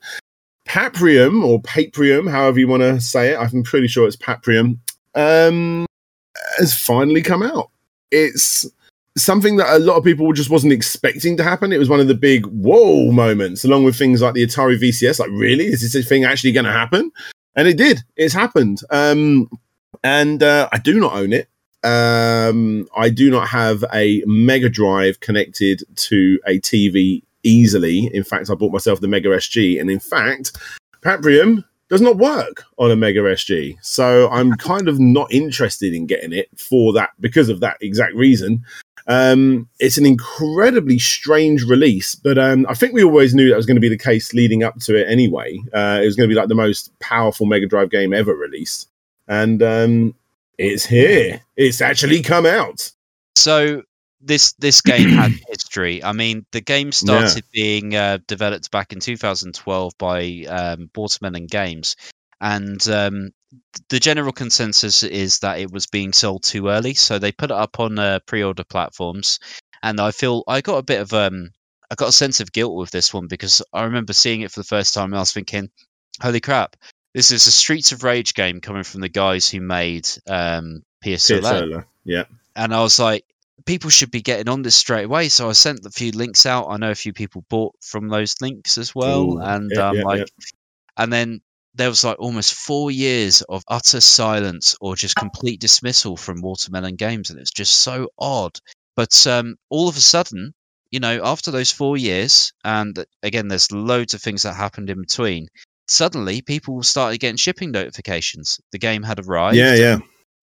Paprium or Paprium, however you want to say it, I'm pretty sure it's Paprium, um, has finally come out. It's something that a lot of people just wasn't expecting to happen. It was one of the big whoa moments, along with things like the Atari VCS. Like, really, is this thing actually going to happen? And it did. It's happened. Um, and uh, I do not own it. Um, I do not have a Mega Drive connected to a TV easily. In fact, I bought myself the Mega SG, and in fact, Paprium does not work on a Mega SG. So I'm kind of not interested in getting it for that because of that exact reason. Um, it's an incredibly strange release, but um, I think we always knew that was going to be the case leading up to it anyway. Uh, it was going to be like the most powerful Mega Drive game ever released, and um, it's here. It's actually come out. So this this game had history. I mean, the game started being uh, developed back in 2012 by um, Watermelon Games, and um, the general consensus is that it was being sold too early. So they put it up on uh, pre-order platforms, and I feel I got a bit of um, I got a sense of guilt with this one because I remember seeing it for the first time and I was thinking, "Holy crap!" This is a Streets of Rage game coming from the guys who made um, PS Yeah. and I was like, people should be getting on this straight away. So I sent a few links out. I know a few people bought from those links as well, Ooh, and yeah, um, yeah, like, yeah. and then there was like almost four years of utter silence or just complete dismissal from Watermelon Games, and it's just so odd. But um, all of a sudden, you know, after those four years, and again, there's loads of things that happened in between. Suddenly, people started getting shipping notifications. The game had arrived. Yeah, yeah.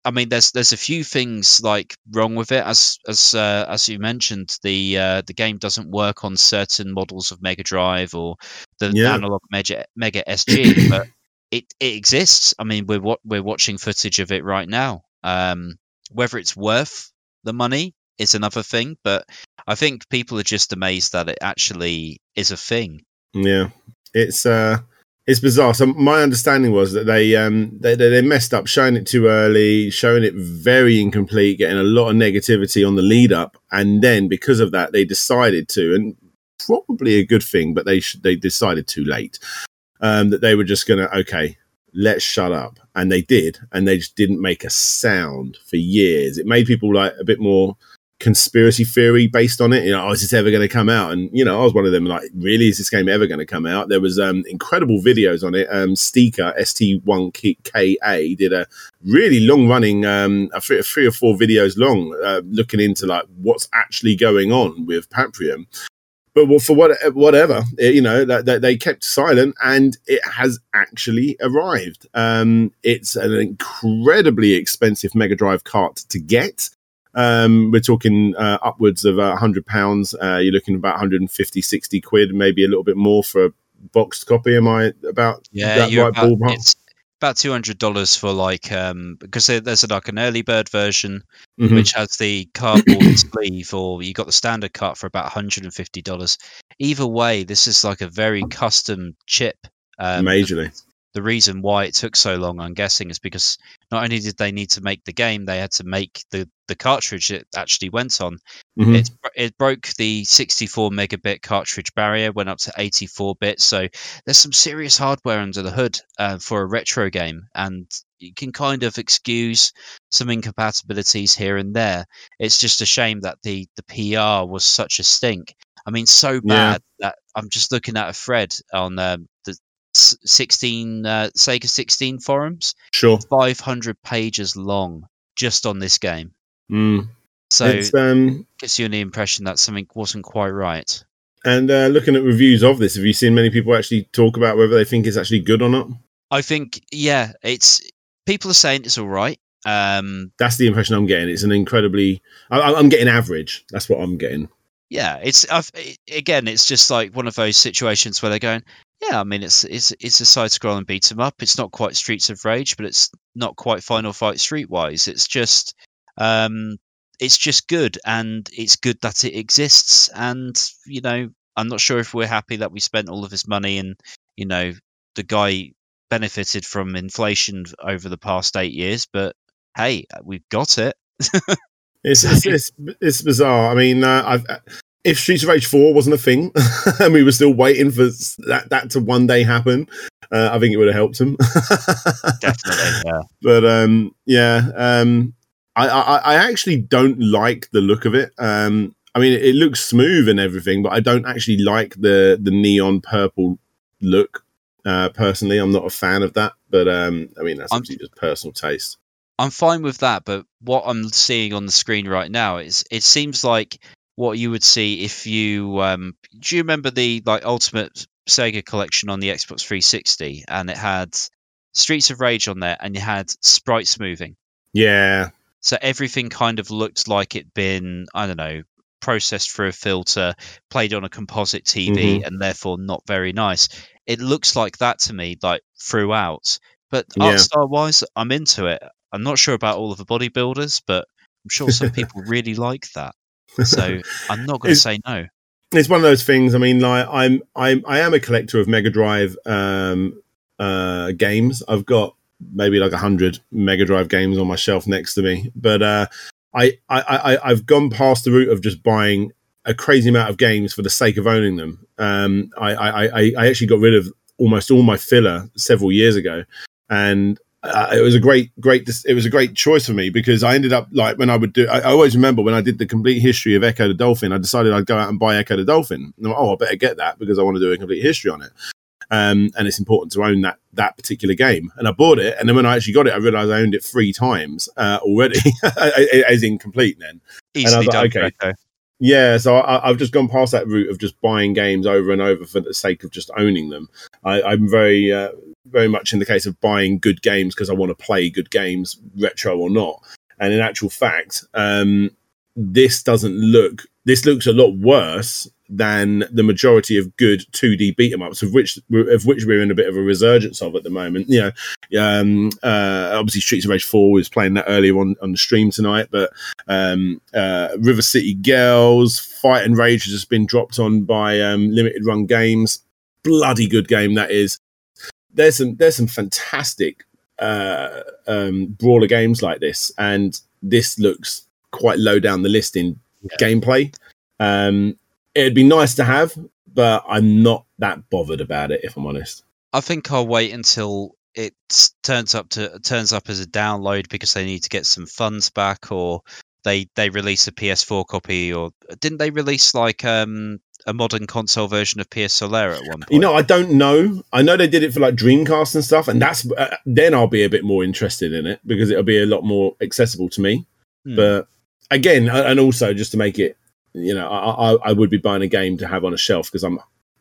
I mean, there's there's a few things like wrong with it, as as uh, as you mentioned, the uh, the game doesn't work on certain models of Mega Drive or the Yeah. analog Mega Mega SG, but it it exists. I mean, we're wa- we're watching footage of it right now. Um, whether it's worth the money is another thing, but I think people are just amazed that it actually is a thing. Yeah, it's uh, It's bizarre. So my understanding was that they um they, they messed up showing it too early, showing it very incomplete, getting a lot of negativity on the lead up, and then because of that, they decided to, and probably a good thing, but they sh- they decided too late um, that they were just gonna okay, let's shut up, and they did, and they just didn't make a sound for years. It made people like a bit more conspiracy theory based on it. You know, oh, is this ever going to come out? And you know, I was one of them. Like, really, is this game ever going to come out? There was um, incredible videos on it. Um, Steeka ST1KA did a really long running, um, a three, three or four videos long, uh, looking into like what's actually going on with Paprium. But well, for what, whatever, it, you know, that, that they kept silent, and it has actually arrived. Um, it's an incredibly expensive Mega Drive cart to get. Um, we're talking uh, upwards of a uh, hundred pounds. Uh, you're looking about 150, 60 quid, maybe a little bit more for a boxed copy. Am I about yeah? That right about, ballpark? It's about two hundred dollars for like um, because there's like an early bird version mm-hmm. which has the cardboard sleeve, or you got the standard cut for about 150 dollars. Either way, this is like a very custom chip. Um, Majorly the reason why it took so long, I'm guessing, is because not only did they need to make the game, they had to make the, the cartridge it actually went on. Mm-hmm. It it broke the 64 megabit cartridge barrier, went up to 84 bit. So there's some serious hardware under the hood uh, for a retro game, and you can kind of excuse some incompatibilities here and there. It's just a shame that the the PR was such a stink. I mean, so bad yeah. that I'm just looking at a thread on um, 16 uh, Sega 16 forums. Sure. 500 pages long just on this game. Mm. So it um, gives you the impression that something wasn't quite right. And uh, looking at reviews of this, have you seen many people actually talk about whether they think it's actually good or not? I think, yeah, it's people are saying it's all right. Um, That's the impression I'm getting. It's an incredibly, I, I'm getting average. That's what I'm getting. Yeah, it's I've, again, it's just like one of those situations where they're going, yeah, I mean it's it's it's a side scrolling beat 'em up. It's not quite Streets of Rage, but it's not quite Final Fight Streetwise. It's just um it's just good and it's good that it exists and you know, I'm not sure if we're happy that we spent all of this money and you know, the guy benefited from inflation over the past 8 years, but hey, we've got it. it's, it's, it's it's bizarre. I mean, uh, I've if Streets of Rage 4 wasn't a thing and we were still waiting for that, that to one day happen, uh, I think it would have helped him. Definitely, yeah. But um, yeah, um, I, I, I, actually don't like the look of it. Um, I mean, it, it, looks smooth and everything, but I don't actually like the, the neon purple look. Uh, personally, I'm not a fan of that, but um, I mean, that's obviously just personal taste. I'm fine with that, but what I'm seeing on the screen right now is it seems like what you would see if you um, do you remember the like ultimate Sega collection on the Xbox 360 and it had Streets of Rage on there and you had sprites moving. Yeah. So everything kind of looked like it'd been I don't know processed through a filter, played on a composite TV, mm-hmm. and therefore not very nice. It looks like that to me, like throughout. But yeah. art style wise, I'm into it. I'm not sure about all of the bodybuilders, but I'm sure some people really like that. So I'm not going to say no. It's one of those things. I mean, like I'm, I'm, I am a collector of Mega Drive um, uh, games. I've got maybe like a hundred Mega Drive games on my shelf next to me, but uh, I, I, I, I've gone past the route of just buying a crazy amount of games for the sake of owning them. Um, I, I, I, I actually got rid of almost all my filler several years ago, and uh, it was a great, great. It was a great choice for me because I ended up like when I would do. I, I, always remember when I did the complete history of Echo the Dolphin. I decided I'd go out and buy Echo the Dolphin. And oh, I better get that because I want to do a complete history on it. Um, and it's important to own that that particular game. And I bought it, and then when I actually got it, I realized I owned it three times uh, already, as incomplete. Then, Easily and I was like, okay, yeah, so I, have just gone past that route of just buying games over and over for the sake of just owning them. I, am very, uh, very much in the case of buying good games because I want to play good games, retro or not. And in actual fact, um, this doesn't look. This looks a lot worse than the majority of good 2D beat 'em ups, of which of which we're in a bit of a resurgence of at the moment. You know, um, uh, obviously Streets of Rage 4 was playing that earlier on on the stream tonight, but um, uh, River City Girls, Fight and Rage has just been dropped on by um, Limited Run Games. Bloody good game that is. There's some there's some fantastic uh, um, brawler games like this, and this looks quite low down the list in Yeah. gameplay. Um, it'd be nice to have, but I'm not that bothered about it if I'm honest. I think I'll wait until it turns up to turns up as a download because they need to get some funds back, or they they release a PS4 copy, or didn't they release like um a modern console version of Pier Solar at one point? You know, I don't know. I know they did it for like Dreamcast and stuff, and that's uh, then I'll be a bit more interested in it because it'll be a lot more accessible to me. Hmm. But again, and also just to make it, you know, I, I, I would be buying a game to have on a shelf because I'm.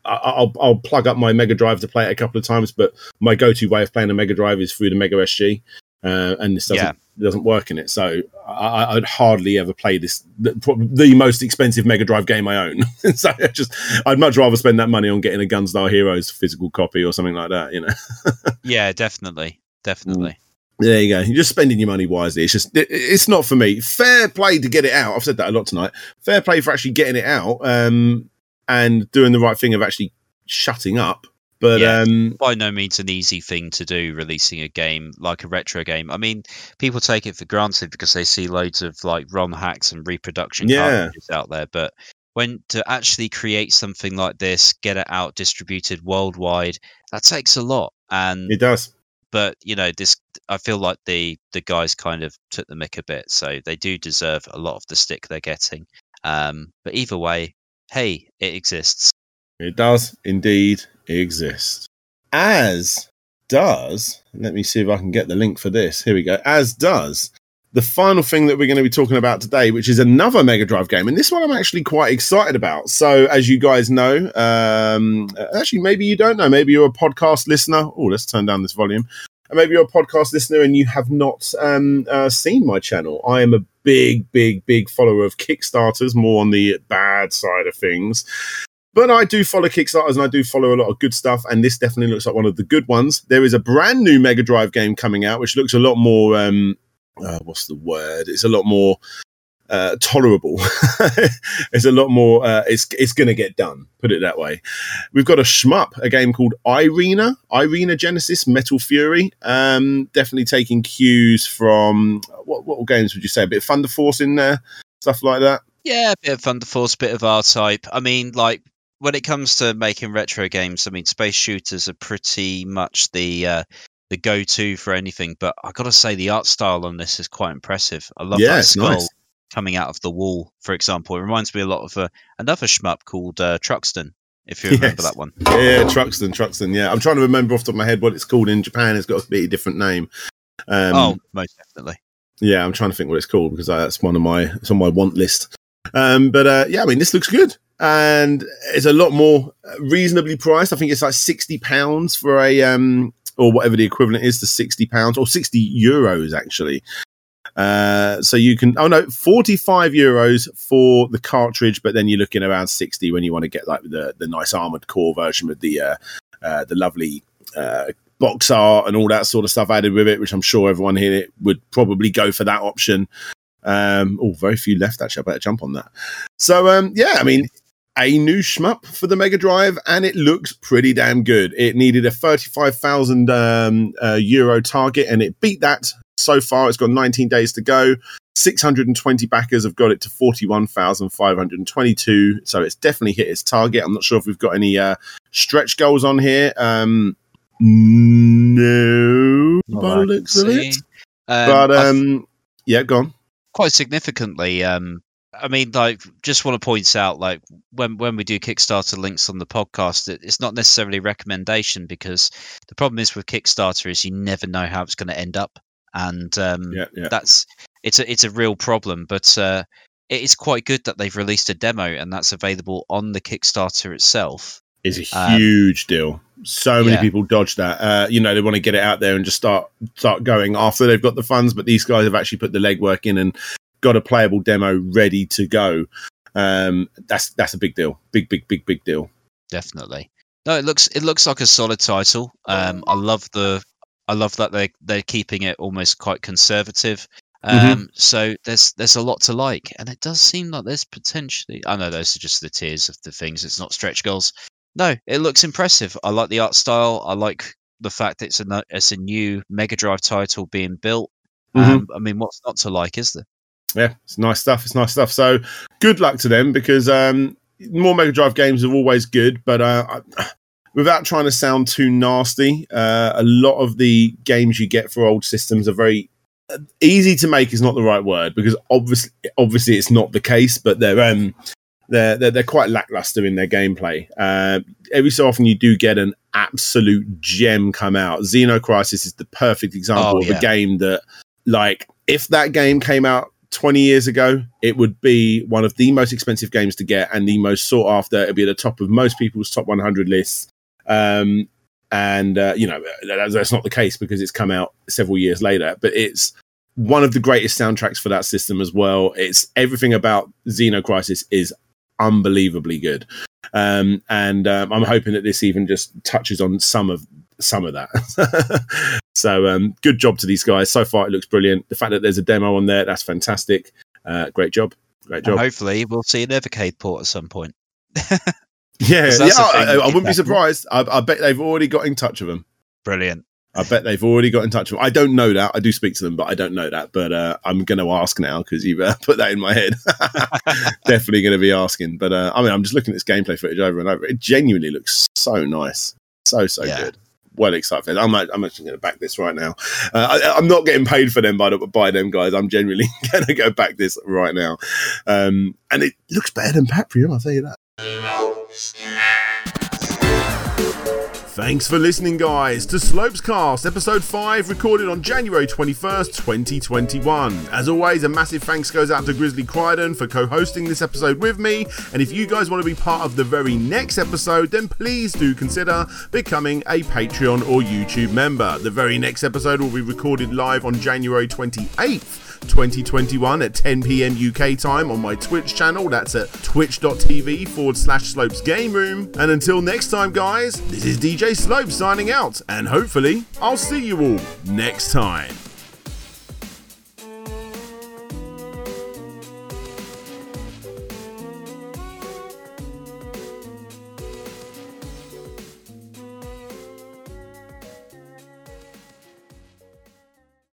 I'll, I'll plug up my Mega Drive to play it a couple of times, but my go-to way of playing a Mega Drive is through the Mega SG, uh, and this doesn't doesn't work in it. So I, I'd hardly ever play this the, the most expensive Mega Drive game I own. so I just I'd much rather spend that money on getting a Gunstar Heroes physical copy or something like that. You know. yeah, definitely, definitely. There you go. You're just spending your money wisely. It's just, it, it's not for me. Fair play to get it out. I've said that a lot tonight. Fair play for actually getting it out um, and doing the right thing of actually shutting up. But Yeah. um, By no means an easy thing to do, releasing a game like a retro game. I mean, people take it for granted because they see loads of like ROM hacks and reproduction Yeah. out there. But when to actually create something like this, get it out distributed worldwide, that takes a lot. And it does. but you know this i feel like the the guys kind of took the mick a bit so they do deserve a lot of the stick they're getting um but either way hey it exists It does indeed exist. As does, let me see if I can get the link for this. Here we go. As does the final thing that we're going to be talking about today, which is another Mega Drive game. And this one I'm actually quite excited about. So, as you guys know, um, actually, maybe you don't know, maybe you're a podcast listener. Oh, let's turn down this volume. And maybe you're a podcast listener and you have not um, uh, seen my channel. I am a big, big, big follower of Kickstarters, more on the bad side of things. But I do follow Kickstarters and I do follow a lot of good stuff. And this definitely looks like one of the good ones. There is a brand new Mega Drive game coming out, which looks a lot more, um, uh, what's the word? It's a lot more uh, tolerable. it's a lot more, uh, it's, it's going to get done, put it that way. We've got a shmup, a game called Irena, Irena Genesis Metal Fury. Um, definitely taking cues from, what, what games would you say? A bit of Thunder Force in there, stuff like that. yeah a bit of thunder force bit of r type i mean like when it comes to making retro games i mean space shooters are pretty much the uh the go-to for anything but i gotta say the art style on this is quite impressive i love Yeah, that skull nice. coming out of the wall for example it reminds me a lot of uh, another shmup called uh, truxton if you remember Yes. that one Yeah, Truxton, Truxton. Yeah, I'm trying to remember off the top of my head what it's called in Japan. It's got a completely different name. Um, oh most definitely yeah, I'm trying to think what it's called because uh, that's one of my it's on my want list. Um, but uh, yeah, I mean, this looks good, and it's a lot more reasonably priced. I think it's like sixty pounds for a um, or whatever the equivalent is to sixty pounds or sixty euros actually. Uh, so you can oh no, forty five euros for the cartridge, but then you're looking around sixty when you want to get like the the nice armored core version with the uh, uh, the lovely uh, box art and all that sort of stuff added with it, which I'm sure everyone here would probably go for that option. Um, oh, very few left actually. I better jump on that. So, um, yeah, I mean, a new shmup for the Mega Drive, and it looks pretty damn good. It needed a 35,000 um, uh, euro target, and it beat that so far. It's got 19 days to go. 620 backers have got it to 41,522. So it's definitely hit its target. I'm not sure if we've got any uh, stretch goals on here. Um, no, Not by the looks of it. Um, But um, yeah, go on. quite significantly um i mean like just want to point out like when when we do kickstarter links on the podcast it, it's not necessarily a recommendation because the problem is with kickstarter is you never know how it's going to end up and um Yeah, yeah. that's it's a it's a real problem but uh it is quite good that they've released a demo and that's available on the kickstarter itself is a Um, huge deal. So many yeah. people dodge that. Uh, you know, they want to get it out there and just start start going after they've got the funds, but these guys have actually put the legwork in and got a playable demo ready to go. Um, that's that's a big deal. Big, big, big, big deal. definitely no it looks it looks like a solid title um i love the i love that they they're keeping it almost quite conservative um Mhm. so there's there's a lot to like and it does seem like there's potentially i know those are just the tiers of the things it's not stretch goals no it looks impressive i like the art style i like the fact that it's a it's a new Mega Drive title being built. Mhm. Um, I mean, what's not to like, is there? Yeah, it's nice stuff. It's nice stuff. So good luck to them because um, more Mega Drive games are always good, but uh, I- without trying to sound too nasty, uh, a lot of the games you get for old systems are very uh, easy to make. Is not the right word because obviously, obviously, it's not the case. But they're um, they're they're, they're quite lackluster in their gameplay. Uh, every so often, you do get an absolute gem come out. Xeno Crisis is the perfect example Oh, of a game that, like, if that game came out 20 years ago, it would be one of the most expensive games to get and the most sought after. It'd be at the top of most people's top 100 lists. Um, and, uh, you know, that, that's not the case because it's come out several years later, but it's one of the greatest soundtracks for that system as well. It's everything about Xeno Crisis is unbelievably good. Um, and um, I'm hoping that this even just touches on some of some of that. so um, good job to these guys. So far, it looks brilliant. The fact that there's a demo on there, that's fantastic. Uh, great job. Great And job. hopefully, we'll see an Evercade port at some point. Yeah, yeah I, I- I wouldn't be surprised. I, I bet they've already got in touch with them. Brilliant. I bet they've already got in touch with them. I don't know that. I do speak to them, but I don't know that. But uh, I'm going to ask now because you've uh, put that in my head. Definitely going to be asking. But uh, I mean, I'm just looking at this gameplay footage over and over. It genuinely looks so nice. So, so Yeah. good. Well excited. I'm, I'm actually going to back this right now. Uh, I, I'm not getting paid for them by, the, by them guys. I'm genuinely going to go back this right now. Um, and it looks better than Paprium, I'll tell you that. Thanks for listening, guys, to Slopescast, episode 5, recorded on January 21st, 2021. As always, a massive thanks goes out to Grizzly Crichton for co hosting this episode with me. And if you guys want to be part of the very next episode, then please do consider becoming a Patreon or YouTube member. The very next episode will be recorded live on January 28th. 2021 at 10 p.m. UK time on my Twitch channel. That's at twitch.tv forward slash slopes game room. And until next time, guys, this is DJ Slope signing out, and hopefully, I'll see you all next time.